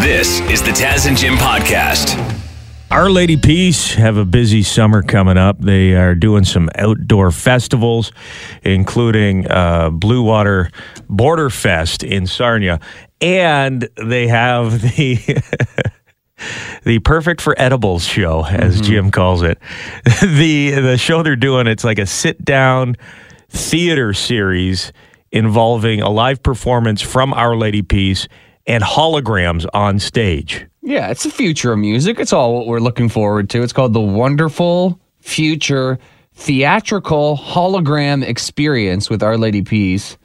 This is the Taz and Jim podcast. Our Lady Peace have a busy summer coming up. They are doing some outdoor festivals, including uh, Blue Water Border Fest in Sarnia, and they have the the perfect for edibles show, as Jim calls it. the The show they're doing it's like a sit down theater series involving a live performance from Our Lady Peace and holograms on stage. Yeah, it's the future of music. It's all what we're looking forward to. It's called the Wonderful Future Theatrical Hologram Experience with Our Lady Peace.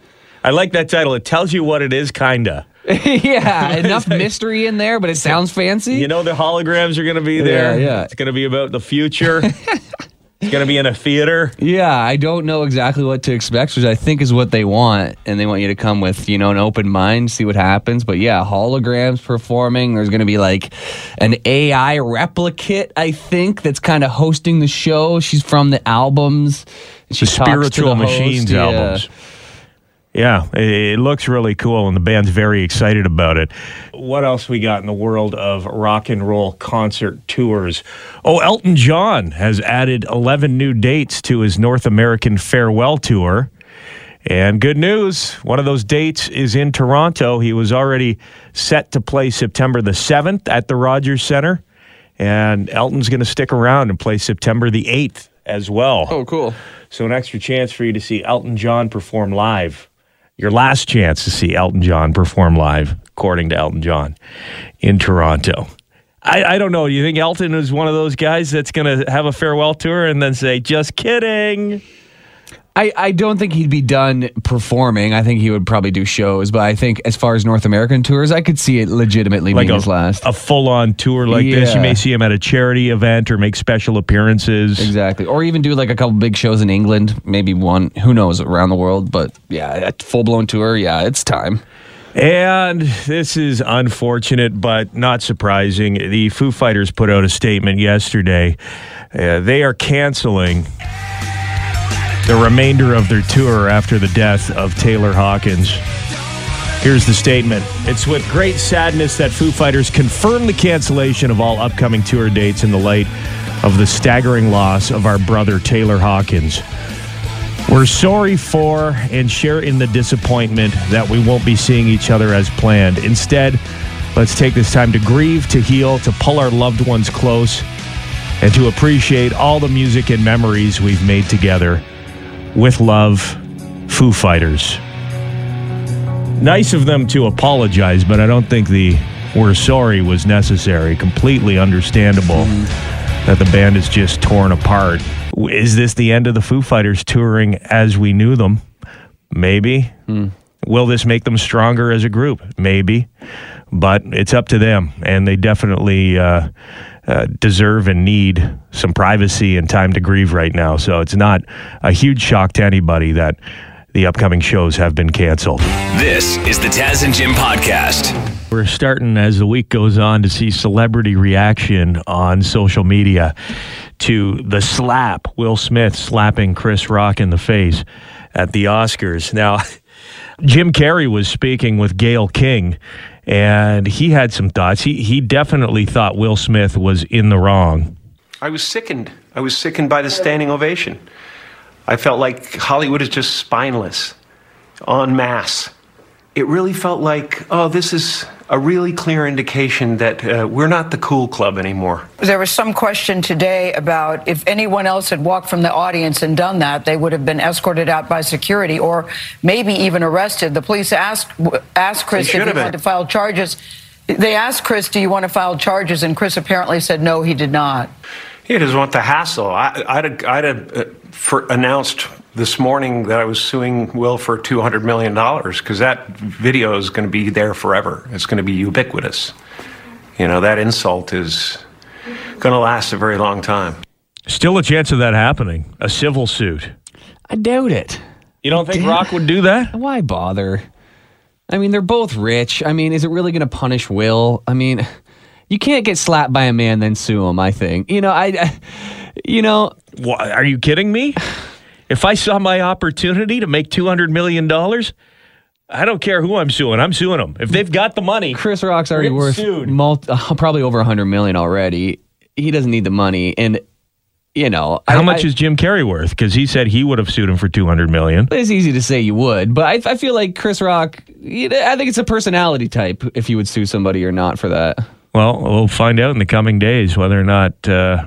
I like that title. It tells you what it is, kinda. yeah, enough mystery in there, but it sounds fancy. You know the holograms are going to be there. Yeah, yeah. It's going to be about the future. it's going to be in a theater. yeah, I don't know exactly what to expect, which I think is what they want, and they want you to come with you know an open mind, see what happens. But yeah, holograms performing. There's going to be like an AI replicate, I think, that's kind of hosting the show. She's from the albums. She The Spiritual the host, Machines yeah. albums. Yeah, it, it looks really cool, and the band's very excited about it. What else we got in the world of rock and roll concert tours? Oh, Elton John has added 11 new dates to his North American farewell tour. And good news, one of those dates is in Toronto. He was already set to play September the 7th at the Rogers Center. And Elton's going to stick around and play September the 8th as well. Oh, cool. So, an extra chance for you to see Elton John perform live. Your last chance to see Elton John perform live, according to Elton John, in Toronto. I, I don't know. Do you think Elton is one of those guys that's going to have a farewell tour and then say, just kidding? I, I don't think he'd be done performing. I think he would probably do shows, but I think as far as North American tours, I could see it legitimately Like being a, his last. a full on tour like this. You may see him at a charity event or make special appearances. Exactly. Or even do like a couple big shows in England, maybe one, who knows, around the world. But yeah, a full blown tour, yeah, it's time. And this is unfortunate, but not surprising. The Foo Fighters put out a statement yesterday. Uh, they are canceling the remainder of their tour after the death of Taylor Hawkins. Here's the statement. It's with great sadness that Foo Fighters confirm the cancellation of all upcoming tour dates in the light of the staggering loss of our brother Taylor Hawkins. We're sorry for and share in the disappointment that we won't be seeing each other as planned. Instead, let's take this time to grieve, to heal, to pull our loved ones close, and to appreciate all the music and memories we've made together. With love, Foo Fighters. Nice of them to apologize, but I don't think the we're sorry was necessary. Completely understandable that the band is just torn apart. Is this the end of the Foo Fighters touring as we knew them? Maybe. Will this make them stronger as a group? Maybe. But it's up to them, and they definitely uh, uh, deserve and need some privacy and time to grieve right now. So it's not a huge shock to anybody that the upcoming shows have been canceled. This is the Taz and Jim podcast. We're starting as the week goes on to see celebrity reaction on social media to the slap, Will Smith slapping Chris Rock in the face at the Oscars. Now, Jim Carrey was speaking with Gayle King, and he had some thoughts. He, he definitely thought Will Smith was in the wrong. I was sickened. I was sickened by the standing ovation. I felt like Hollywood is just spineless, en masse. It really felt like, oh, this is a really clear indication that uh, we're not the cool club anymore. There was some question today about if anyone else had walked from the audience and done that, they would have been escorted out by security or maybe even arrested. The police asked asked Chris if he wanted to file charges. They asked Chris, "Do you want to file charges?" And Chris apparently said no, he did not. He doesn't want the hassle. I, I'd, have- I'd have uh, for, announced this morning that I was suing Will for $200 million because that video is going to be there forever. It's going to be ubiquitous. You know, that insult is going to last a very long time. Still a chance of that happening. A civil suit. I doubt it. You don't think Rock would do that? Why bother? I mean, they're both rich. I mean, is it really going to punish Will? I mean, you can't get slapped by a man then sue him. I think. You know, I, I you know, Wha are you kidding me? If I saw my opportunity to make $200 million, I don't care who I'm suing. I'm suing them. If they've got the money, Chris Rock's already worth sued. multi, uh, probably over 100 million already. He doesn't need the money. And, you know, how I- much I- is Jim Carrey worth? Because he said he would have sued him for 200 million. It's easy to say you would, but I, I feel like Chris Rock, I think it's a personality type if you would sue somebody or not for that. Well, we'll find out in the coming days whether or not uh,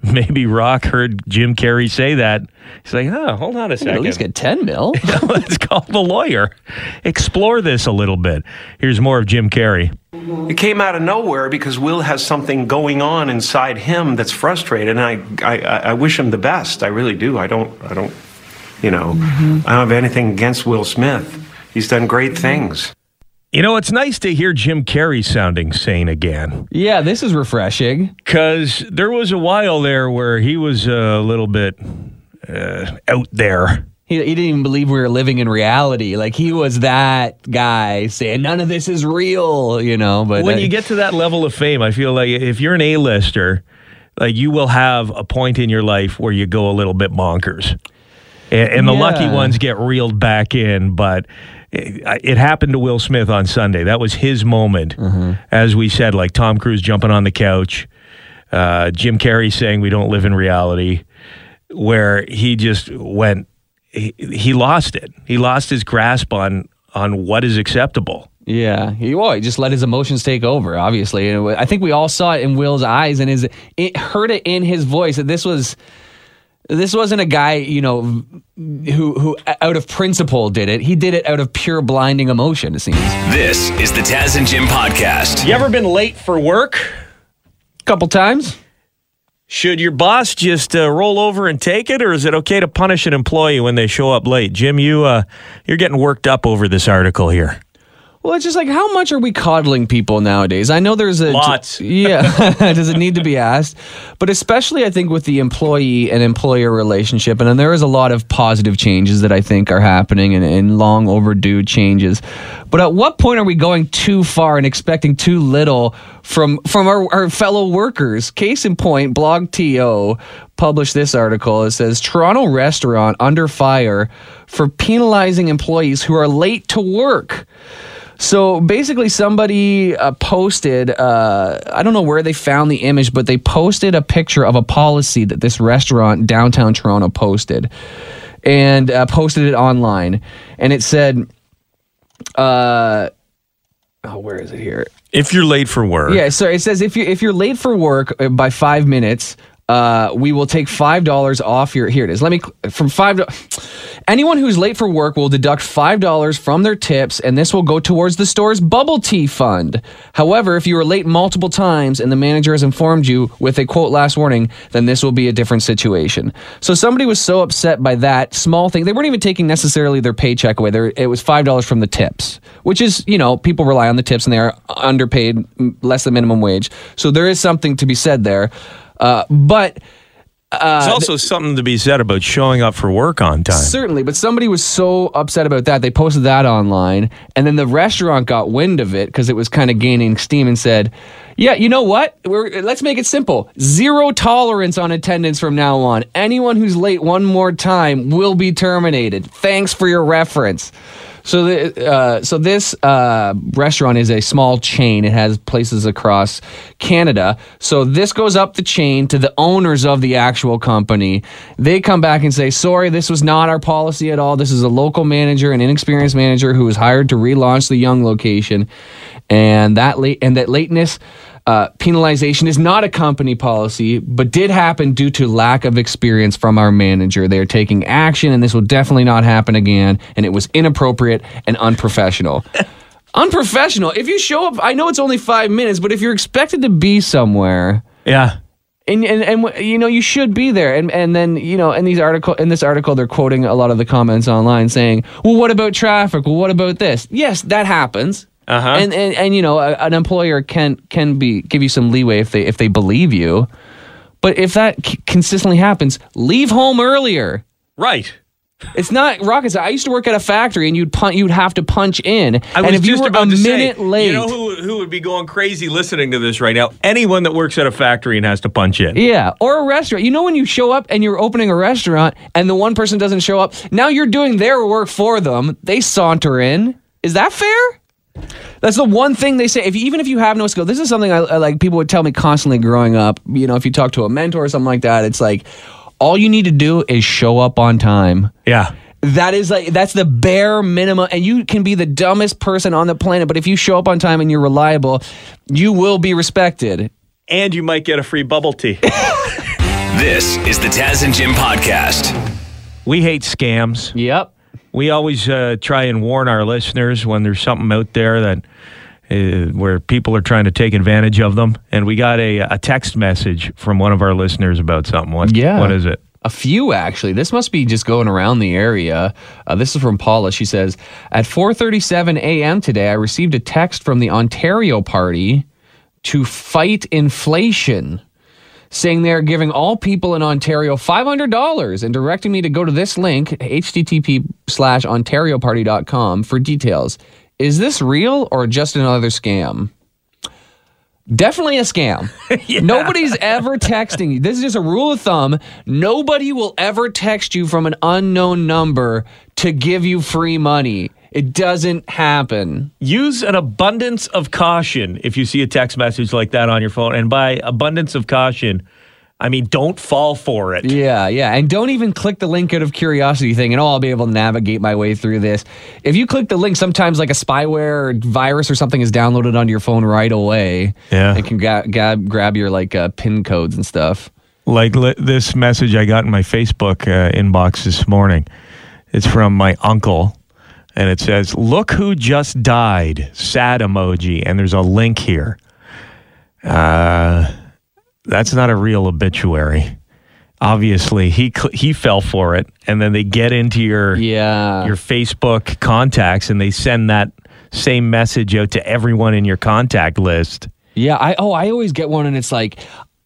maybe Rock heard Jim Carrey say that. He's like, oh, hold on a second. At least get 10 mil. Let's call the lawyer. Explore this a little bit. Here's more of Jim Carrey. It came out of nowhere because Will has something going on inside him that's frustrated, and I, I, I wish him the best. I really do. I don't, I don't, you know, I don't have anything against Will Smith. He's done great things. You know, it's nice to hear Jim Carrey sounding sane again. yeah, this is refreshing. Because there was a while there where he was a little bit uh, out there. He, he didn't even believe we were living in reality. Like he was that guy saying none of this is real, you know. But when I- you get to that level of fame, I feel like if you're an A-lister, like you will have a point in your life where you go a little bit bonkers, and, and the lucky ones get reeled back in. But it, it happened to Will Smith on Sunday. That was his moment, as we said, like Tom Cruise jumping on the couch, uh, Jim Carrey saying we don't live in reality, where he just went. He, he lost it. He lost his grasp on on what is acceptable. Yeah, he, well, he just let his emotions take over. Obviously, and I think we all saw it in Will's eyes and his it heard it in his voice that this was this wasn't a guy you know who who out of principle did it. He did it out of pure blinding emotion. It seems. This is the Taz and Jim podcast. You ever been late for work? A couple times. Should your boss just uh, roll over and take it, or is it okay to punish an employee when they show up late? Jim, you uh, you're getting worked up over this article here. Well, it's just like how much are we coddling people nowadays? I know there's a Lots. yeah, does it need to be asked? But especially, I think with the employee and employer relationship, and then there is a lot of positive changes that I think are happening and, and long overdue changes. But at what point are we going too far and expecting too little from from our, our fellow workers? Case in point, blogTO published this article. It says Toronto restaurant under fire for penalizing employees who are late to work. So basically, somebody uh, posted, uh, I don't know where they found the image, but they posted a picture of a policy that this restaurant downtown Toronto posted and uh, posted it online. And it said, uh, oh, where is it here? If you're late for work, Yeah, so it says if you if you're late for work uh, by five minutes, uh, we will take five dollars off your. Here it is. Let me from five. Anyone who's late for work will deduct five dollars from their tips, and this will go towards the store's bubble tea fund. However, if you are late multiple times and the manager has informed you with a quote last warning, then this will be a different situation. So somebody was so upset by that small thing. They weren't even taking necessarily their paycheck away. There, it was five dollars from the tips, which is you know people rely on the tips and they are underpaid, less than minimum wage. So there is something to be said there. Uh, but there's also something to be said about showing up for work on time. Certainly, but somebody was so upset about that, they posted that online, and then the restaurant got wind of it because it was kind of gaining steam and said, "Yeah, you know what? We're, let's make it simple. Zero tolerance on attendance from now on. Anyone who's late one more time will be terminated. Thanks for your reference." So, the, uh, so this uh, restaurant is a small chain. It has places across Canada. So this goes up the chain to the owners of the actual company. They come back and say, "Sorry, this was not our policy at all. This is a local manager, an inexperienced manager who was hired to relaunch the Yonge location, and that late and that lateness." Uh, penalization is not a company policy, but did happen due to lack of experience from our manager. They are taking action, and this will definitely not happen again. And it was inappropriate and unprofessional. unprofessional. If you show up, I know it's only five minutes, but if you're expected to be somewhere, Yeah. and and, and you know you should be there and and then you know in these article in this article they're quoting a lot of the comments online saying well what about traffic well what about this yes that happens Uh-huh. and, and and you know a, an employer can can be give you some leeway if they if they believe you but if that c- consistently happens leave home earlier Right. it's not rocket science. I used to work at a factory, and you'd pun- you'd have to punch in, I and was if you were about a to say, minute late, you know who, who would be going crazy listening to this right now? Anyone that works at a factory and has to punch in. Yeah, or a restaurant. You know when you show up and you're opening a restaurant and the one person doesn't show up, now you're doing their work for them. They saunter in. Is that fair? That's the one thing they say. If even if you have no skill, this is something I, I like. People would tell me constantly growing up. You know, if you talk to a mentor or something like that, it's like all you need to do is show up on time. Yeah. That is like that's the bare minimum, and you can be the dumbest person on the planet, but if you show up on time and you're reliable, you will be respected. And you might get a free bubble tea. This is the Taz and Jim podcast. we hate scams. Yep. We always uh, try and warn our listeners when there's something out there that uh, where people are trying to take advantage of them. And we got a, a text message from one of our listeners about something. What, Yeah. What is it? A few actually. This must be just going around the area. Uh, this is from Paula. She says, "At 4:37 a.m. today, I received a text from the Ontario Party to fight inflation." Saying they're giving all people in Ontario $500 and directing me to go to this link, http slash ontarioparty.com for details. Is this real or just another scam? Definitely a scam. Nobody's ever texting you. This is just a rule of thumb. Nobody will ever text you from an unknown number to give you free money. It doesn't happen. Use an abundance of caution if you see a text message like that on your phone. And by abundance of caution, I mean don't fall for it. Yeah, yeah. And don't even click the link out of curiosity thing and oh, I'll be able to navigate my way through this. If you click the link, sometimes like a spyware or virus or something is downloaded onto your phone right away. Yeah. It can ga- grab grab your like uh, pin codes and stuff. Like li- this message I got in my Facebook uh, inbox this morning. It's from my uncle, and it says, "Look who just died." Sad emoji, and there's a link here. Uh, that's not a real obituary. Obviously, he he fell for it, and then they get into your Yeah. your Facebook contacts, and they send that same message out to everyone in your contact list. Yeah, I oh I always get one and it's like,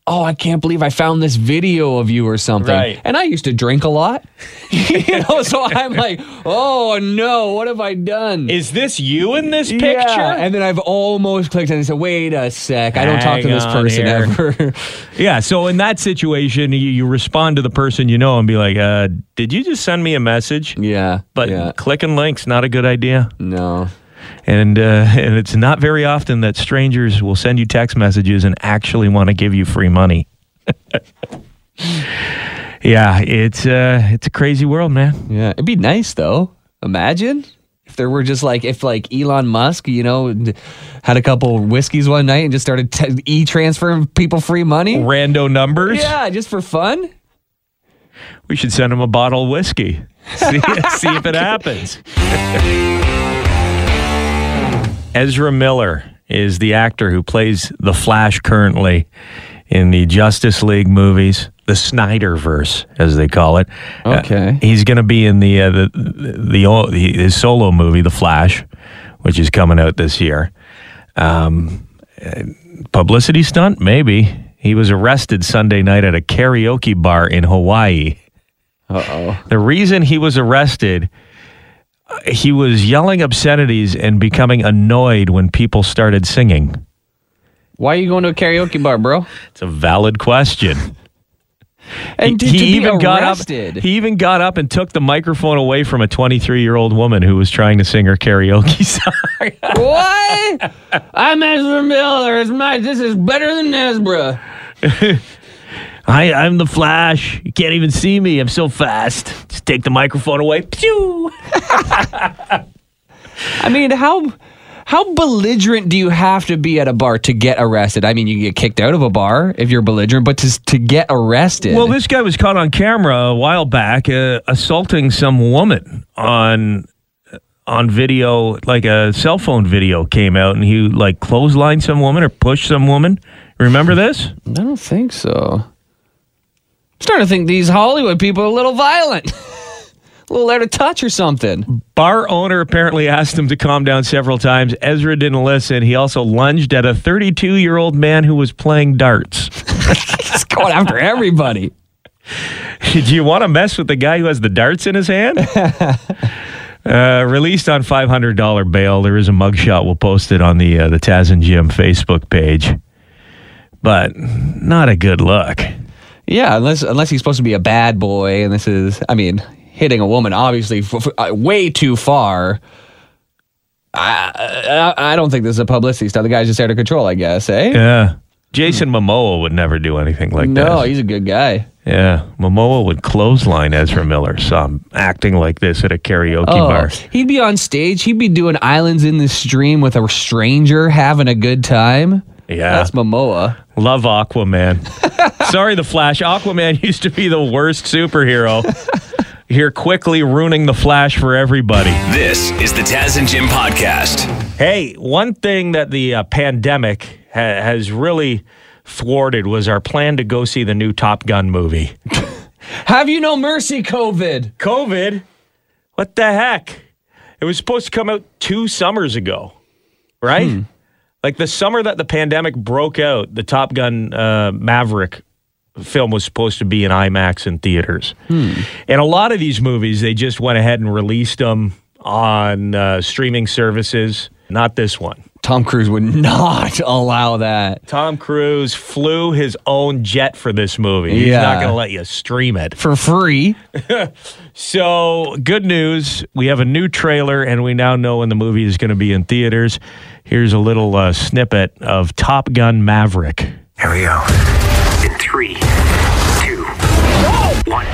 oh I can't believe I found this video of you or something. Right. And I used to drink a lot, you know, so I'm like, oh no, what have I done? Is this you in this picture? Yeah, and then I've almost clicked and I said, wait a sec, I don't talk to this on person here. ever. Yeah, so in that situation, you, you respond to the person you know and be like, uh, "Did you just send me a message?" yeah, But yeah, clicking links not a good idea, no. And uh, and it's not very often that strangers will send you text messages and actually want to give you free money. yeah, it's uh, it's a crazy world, man. Yeah, it'd be nice though. Imagine if there were just like if like Elon Musk, you know, had a couple whiskeys one night and just started t- e-transferring people free money. Rando numbers. Yeah, just for fun. We should send him a bottle of whiskey. See, see if it happens. Ezra Miller is the actor who plays the Flash currently in the Justice League movies, the Snyderverse, as they call it. Uh, Okay. he's going to be in the, uh, the, the the his solo movie, The Flash, which is coming out this year. Um, uh, publicity stunt, maybe. He was arrested Sunday night at a karaoke bar in Hawaii. Uh oh. The reason he was arrested, uh, he was yelling obscenities and becoming annoyed when people started singing. Why are you going to a karaoke bar, bro? It's a valid question. And he be even got up. He even got up and took the microphone away from a 23 year old woman who was trying to sing her karaoke song. what? I'm Ezra Miller. It's my, this is better than Ezra. I, I'm the Flash. You can't even see me. I'm so fast. Just take the microphone away. Pew! I mean, how how belligerent do you have to be at a bar to get arrested? I mean, you get kicked out of a bar if you're belligerent, but to to get arrested. Well, this guy was caught on camera a while back uh, assaulting some woman on on video. Like a cell phone video came out, and he like clotheslined some woman or pushed some woman. Remember this? I don't think so. I'm starting to think these Hollywood people are a little violent. a little out of touch or something. Bar owner apparently asked him to calm down several times. Ezra didn't listen. He also lunged at a 32 year old man who was playing darts. He's going after everybody. Do you want to mess with the guy who has the darts in his hand? uh, released on $500 bail. There is a mugshot. We'll post it on the uh, the Taz and Jim Facebook page. But not a good look. Yeah, unless unless he's supposed to be a bad boy, and this is, I mean, hitting a woman obviously f- f- uh, way too far. I, I, I don't think this is a publicity stuff. The guy's just out of control, I guess, eh? Yeah. Jason Momoa would never do anything like no, that. he's a good guy. Yeah. Momoa would clothesline Ezra Miller. So I'm acting like this at a karaoke Oh, bar. he'd be on stage. He'd be doing islands in the stream with a stranger, having a good time. Yeah. That's Momoa. Love Aquaman. Sorry, The Flash. Aquaman used to be the worst superhero. Here, quickly ruining The Flash for everybody. This is the Taz and Jim podcast. Hey, one thing that the uh, pandemic ha- has really thwarted was our plan to go see the new Top Gun movie. Have you no mercy, COVID? COVID? What the heck? It was supposed to come out two summers ago, right? Like the summer that the pandemic broke out, the Top Gun uh, Maverick film was supposed to be in IMAX in theaters. And a lot of these movies, they just went ahead and released them on uh, streaming services. Not this one. Tom Cruise would not allow that. Tom Cruise flew his own jet for this movie. He's Yeah. not going to let you stream it. For free. So, good news. We have a new trailer, and we now know when the movie is going to be in theaters. Here's a little uh, snippet of Top Gun Maverick. Here we go. In three, two, one.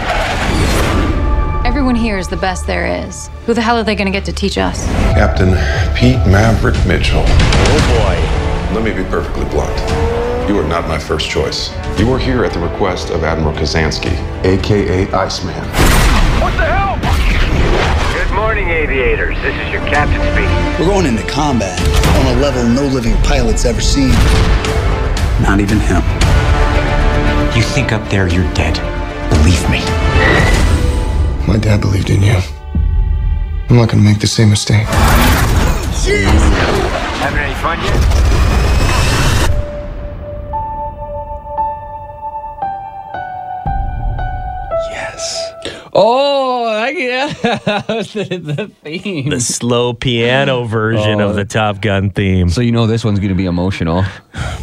Everyone here is the best there is. Who the hell are they going to get to teach us? Captain Pete Maverick Mitchell. Oh, boy. Let me be perfectly blunt. You are not my first choice. You are here at the request of Admiral Kazansky, aka Iceman. What the hell? Good morning, aviators. This is your captain speaking. We're going into combat on a level no living pilot's ever seen. Not even him. You think up there you're dead. Believe me. My dad believed in you. I'm not gonna make the same mistake. Having any fun yet? Yes. Oh, I, yeah. the, the theme. The slow piano version Oh. of the Top Gun theme. So you know this one's going to be emotional.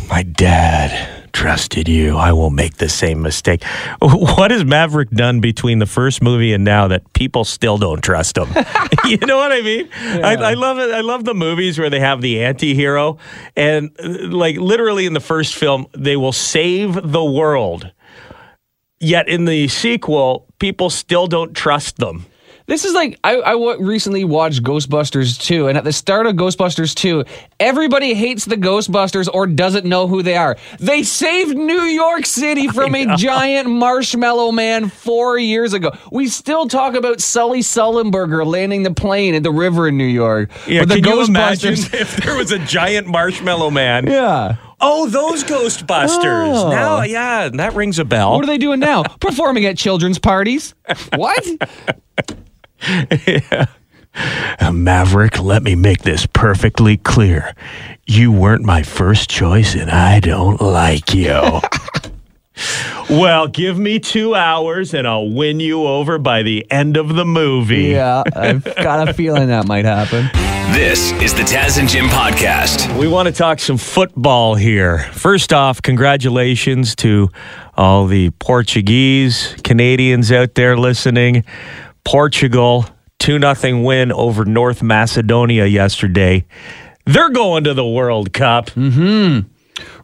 My dad trusted you. I won't make the same mistake. What has Maverick done between the first movie and now that people still don't trust him? you know what I mean? I, I love it. I love the movies where they have the anti-hero and uh, like literally in the first film, they will save the world. Yet in the sequel, people still don't trust them. This is like I, I recently watched Ghostbusters 2, and at the start of Ghostbusters 2, everybody hates the Ghostbusters or doesn't know who they are. They saved New York City from a giant marshmallow man four years ago. We still talk about Sully Sullenberger landing the plane at the river in New York. Yeah, But the can you imagine if there was a giant marshmallow man? Yeah. Oh, those Ghostbusters. Oh. Now, yeah, that rings a bell. What are they doing now? Performing at children's parties? What? Uh, Maverick, let me make this perfectly clear. You weren't my first choice, and I don't like you. well, give me two hours, and I'll win you over by the end of the movie. Yeah, I've got a feeling that might happen. This is the Taz and Jim podcast. We want to talk some football here. First off, congratulations to all the Portuguese Canadians out there listening. Portugal, 2 0 win over North Macedonia yesterday. They're going to the World Cup.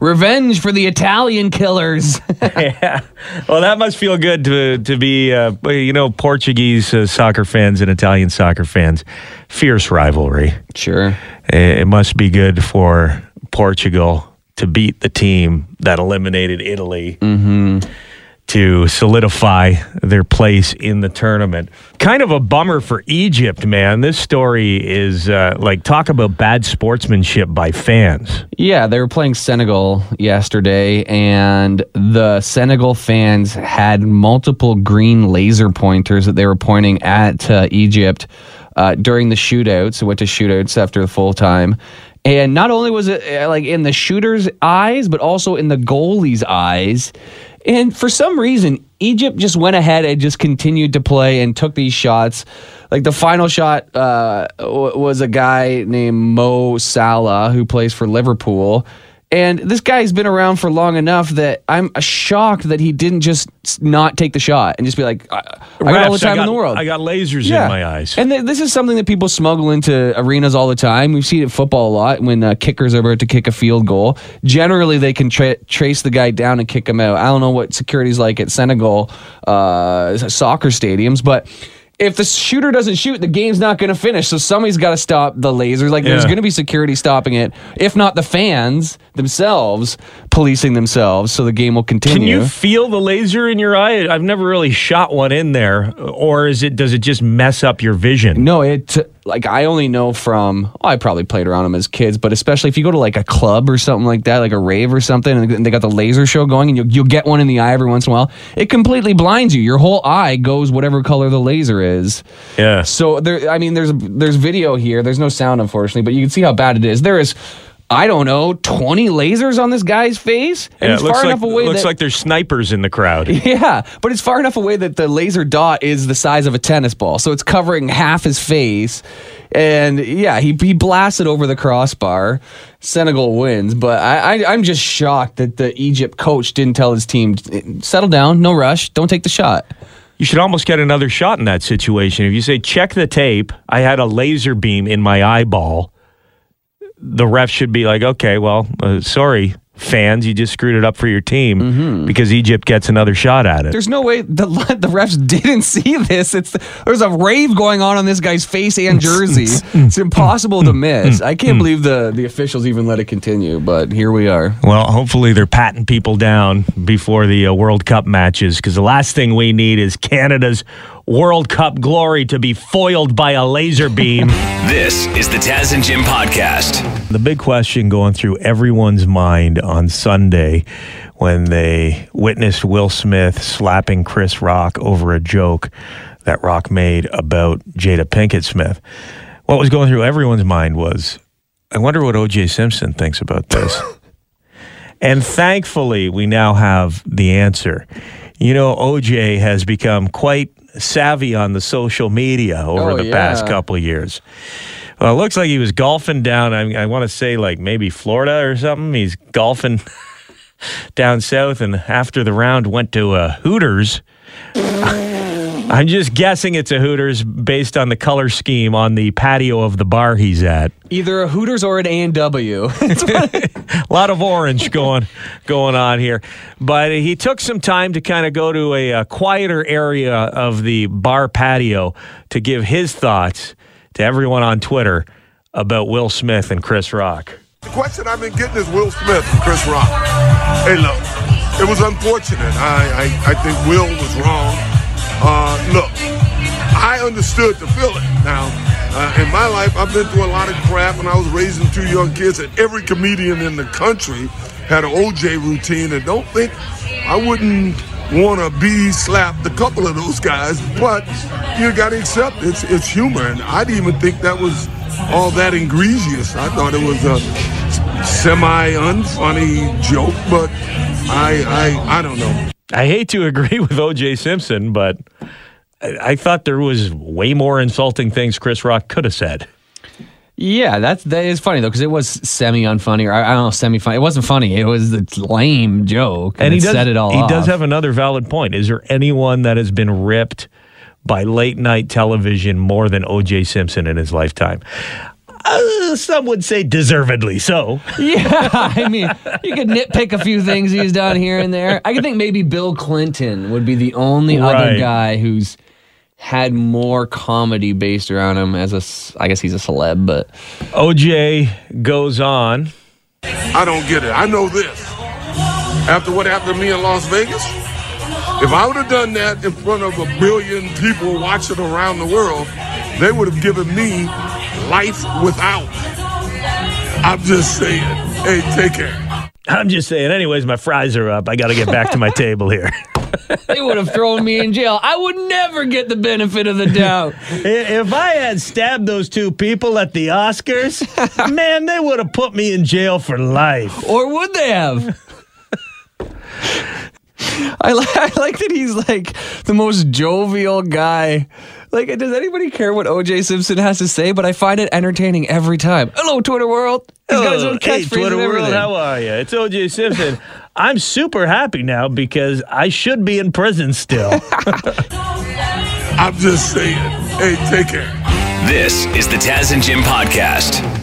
Revenge for the Italian killers. yeah. Well, that must feel good to to be, uh, you know, Portuguese uh, soccer fans and Italian soccer fans. Fierce rivalry. sure. It must be good for Portugal to beat the team that eliminated Italy to solidify their place in the tournament. Kind of a bummer for Egypt, man. This story is uh, like talk about bad sportsmanship by fans. Yeah, they were playing Senegal yesterday, and the Senegal fans had multiple green laser pointers that they were pointing at uh, Egypt uh, during the shootouts. It went to shootouts after the full time. And not only was it uh, like in the shooter's eyes, but also in the goalie's eyes. And for some reason, Egypt just went ahead and just continued to play and took these shots. Like the final shot uh, was a guy named Mo Salah who plays for Liverpool. And this guy's been around for long enough that I'm shocked that he didn't just not take the shot and just be like, I, I got all the time got, in the world. I got lasers Yeah. in my eyes. And th- this is something that people smuggle into arenas all the time. We've seen it in football a lot when uh, kickers are about to kick a field goal. Generally, they can tra- trace the guy down and kick him out. I don't know what security's like at Senegal uh, soccer stadiums, but. If the shooter doesn't shoot, the game's not going to finish. So somebody's got to stop the lasers. Like there's Yeah. going to be security stopping it, if not the fans themselves policing themselves, so the game will continue. Can you feel the laser in your eye? I've never really shot one in there, or is it? Does it just mess up your vision? No, it like I only know from oh, I probably played around them as kids, but especially if you go to like a club or something like that, like a rave or something, and they got the laser show going, and you'll, you'll get one in the eye every once in a while. It completely blinds you. Your whole eye goes whatever color the laser is. Yeah. So there, I mean, there's there's video here. There's no sound, unfortunately, but you can see how bad it is. There is. I don't know, 20 lasers on this guy's face? And Yeah, it's it looks far like enough away looks that, like there's snipers in the crowd. yeah, but it's far enough away that the laser dot is the size of a tennis ball, so it's covering half his face. And yeah, he he blasted over the crossbar. Senegal wins, but I, I I'm just shocked that the Egypt coach didn't tell his team settle down, no rush, don't take the shot. You should almost get another shot in that situation. If you say, check the tape, I had a laser beam in my eyeball, the ref should be like, okay, well, uh, sorry, fans, you just screwed it up for your team because Egypt gets another shot at it. There's no way the the refs didn't see this. It's there's a rave going on on this guy's face and jersey. it's impossible to miss. I can't believe the the officials even let it continue, but here we are. Well, hopefully they're patting people down before the uh, World Cup matches because the last thing we need is Canada's World Cup glory to be foiled by a laser beam. This is the Taz and Jim podcast. the big question going through everyone's mind on Sunday when they witnessed Will Smith slapping Chris Rock over a joke that Rock made about Jada Pinkett Smith. What was going through everyone's mind was, I wonder what O.J. Simpson thinks about this. and thankfully, we now have the answer. You know, OJ has become quite savvy on the social media over Oh, the past couple years. Well, it looks like he was golfing down. I, I want to say like maybe Florida or something. He's golfing down south, and after the round, went to a Hooters. I'm just guessing it's a Hooters based on the color scheme on the patio of the bar he's at. Either a Hooters or an A and W. a lot of orange going going on here. But he took some time to kind of go to a, uh quieter area of the bar patio to give his thoughts to everyone on Twitter about Will Smith and Chris Rock. The question I've been getting is Will Smith and Chris Rock. Hey, look, it was unfortunate. I, I, I think Will was wrong. Uh, look, I understood the feeling. Now, uh, in my life, I've been through a lot of crap, and I was raising two young kids, and every comedian in the country had an OJ routine, and don't think I wouldn't want to be slapped a couple of those guys, but you got to accept it's it's humor, and I didn't even think that was all that egregious. I thought it was a semi unfunny joke, but I I I don't know. I hate to agree with O.J. Simpson, but I, I thought there was way more insulting things Chris Rock could have said. yeah, that's that is funny though because it was semi unfunny or I, I don't know semi funny. It wasn't funny. It was a lame joke, and, And he it does, set it all. he does have another valid point. Is there anyone that has been ripped by late night television more than O.J. Simpson in his lifetime? Uh, some would say deservedly so. Yeah, I mean, you could nitpick a few things he's done here and there. I could think maybe Bill Clinton would be the only Right. other guy who's had more comedy based around him as a, I guess he's a celeb, but OJ goes on. I don't get it. I know this. After what happened to me in Las Vegas, if I would have done that in front of a billion people watching around the world, they would have given me life without. I'm just saying. Hey, take care. I'm just saying, anyways, my fries are up. I got to get back to my table here. they would have thrown me in jail. I would never get the benefit of the doubt. if I had stabbed those two people at the Oscars, man, they would have put me in jail for life. Or would they have? I, li- I like that he's like the most jovial guy Like, does anybody care what OJ Simpson has to say? But I find it entertaining every time. Hello, Twitter world. He's got his own hey, Twitter world, how are you? It's OJ Simpson. I'm super happy now because I should be in prison still. I'm just saying. Hey, take care. This is the Taz and Jim podcast.